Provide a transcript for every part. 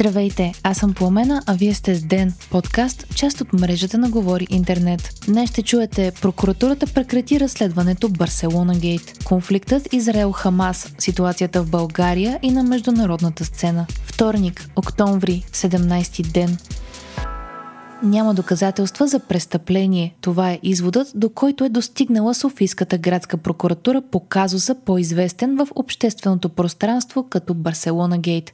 Здравейте, аз съм Пламена, а вие сте с Ден, подкаст, част от мрежата на Говори Интернет. Днес ще чуете прокуратурата прекрати разследването Барселона Гейт, конфликтът Израел-Хамас, ситуацията в България и на международната сцена. Вторник, октомври, 17 ден. Няма доказателства за престъпление. Това е изводът, до който е достигнала Софийската градска прокуратура по казуса по-известен в общественото пространство като Барселона Гейт.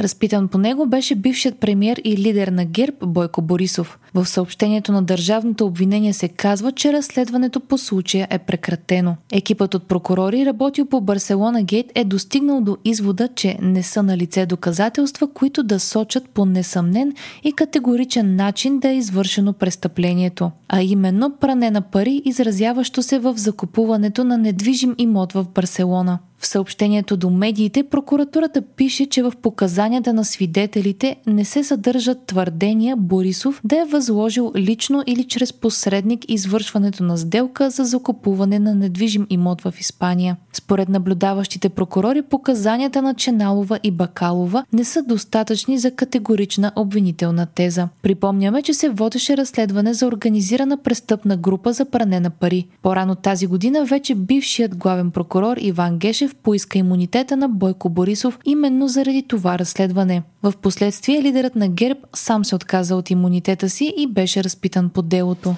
Разпитан по него беше бившият премьер и лидер на ГЕРБ Бойко Борисов. В съобщението на държавното обвинение се казва, че разследването по случая е прекратено. Екипът от прокурори, работил по Барселона Гейт, е достигнал до извода, че не са на лице доказателства, които да сочат по несъмнен и категоричен начин да е извършено престъплението, а именно пране на пари, изразяващо се в закупуването на недвижим имот в Барселона. В съобщението до медиите прокуратурата пише, че в показанията на свидетелите не се съдържат твърдения Борисов да е възложил лично или чрез посредник извършването на сделка за закупуване на недвижим имот в Испания. Според наблюдаващите прокурори, показанията на Ченалова и Бакалова не са достатъчни за категорична обвинителна теза. Припомняме, че се водеше разследване за организирана престъпна група за пране на пари. По-рано тази година вече бившият главен прокурор Иван Гешев поиска имунитета на Бойко Борисов именно заради това разследване. В последствие лидерът на ГЕРБ сам се отказа от имунитета си и беше разпитан по делото.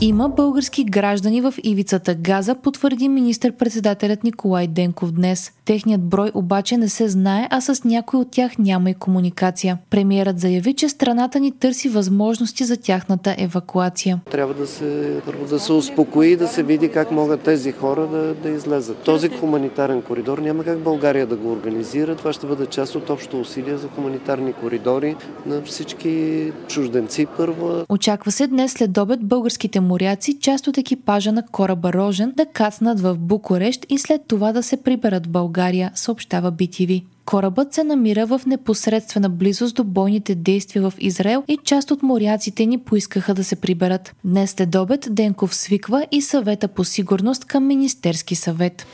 Има български граждани в ивицата Газа, потвърди министър-председателят Николай Денков днес. Техният брой обаче не се знае, а с някой от тях няма и комуникация. Премиерът заяви, че страната ни търси възможности за тяхната евакуация. Трябва да се, да се успокои, да се види как могат тези хора да, да излезат. Този хуманитарен коридор няма как България да го организира. Това ще бъде част от общо усилия за хуманитарни коридори на всички чужденци първо. Очаква се днес след обед българските моряци, част от екипажа на кораба Рожен, да кацнат в Букурещ и след това да се приберат в България, съобщава BTV. Корабът се намира в непосредствена близост до бойните действия в Израел и част от моряците ни поискаха да се приберат. Днес след обед Денков свиква и съвета по сигурност към Министерски съвет.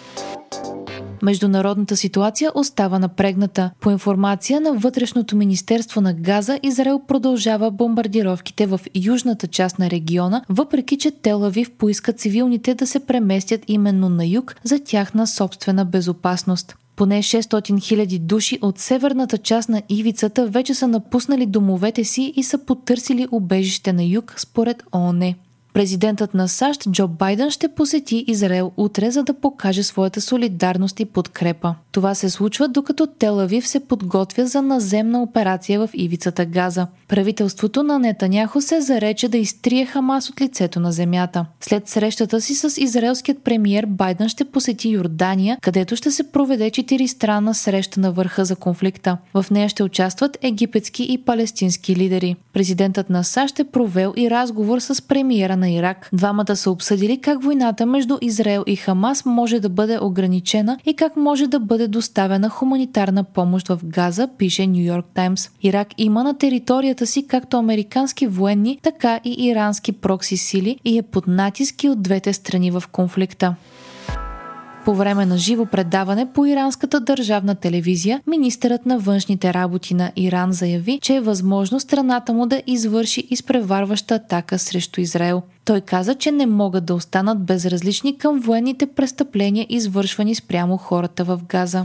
Международната ситуация остава напрегната. По информация на Вътрешното министерство на Газа, Израел продължава бомбардировките в южната част на региона, въпреки че Телавив поиска цивилните да се преместят именно на юг за тяхна собствена безопасност. Поне 600 000 души от северната част на ивицата вече са напуснали домовете си и са потърсили убежище на юг, според ООН. Президентът на САЩ Джо Байден ще посети Израел утре, за да покаже своята солидарност и подкрепа. Това се случва докато Телавив се подготвя за наземна операция в ивицата Газа. Правителството на Нетаняхо се зарече да изтрие Хамас от лицето на земята. След срещата си с израелският премиер Байден ще посети Йордания, където ще се проведе четиристранна среща на върха за конфликта. В нея ще участват египетски и палестински лидери. Президентът на САЩ е провел и разговор с премиера на Ирак. Двамата са обсъдили как войната между Израел и Хамас може да бъде ограничена и как може да бъде доставена хуманитарна помощ в Газа, пише Нью Йорк Таймс. Ирак има на територията си както американски военни, така и ирански прокси сили и е под натиски от двете страни в конфликта. По време на живо предаване по иранската държавна телевизия, министърът на външните работи на Иран заяви, че е възможно страната му да извърши изпреварваща атака срещу Израел. Той каза, че не могат да останат безразлични към военните престъпления, извършвани спрямо хората в Газа.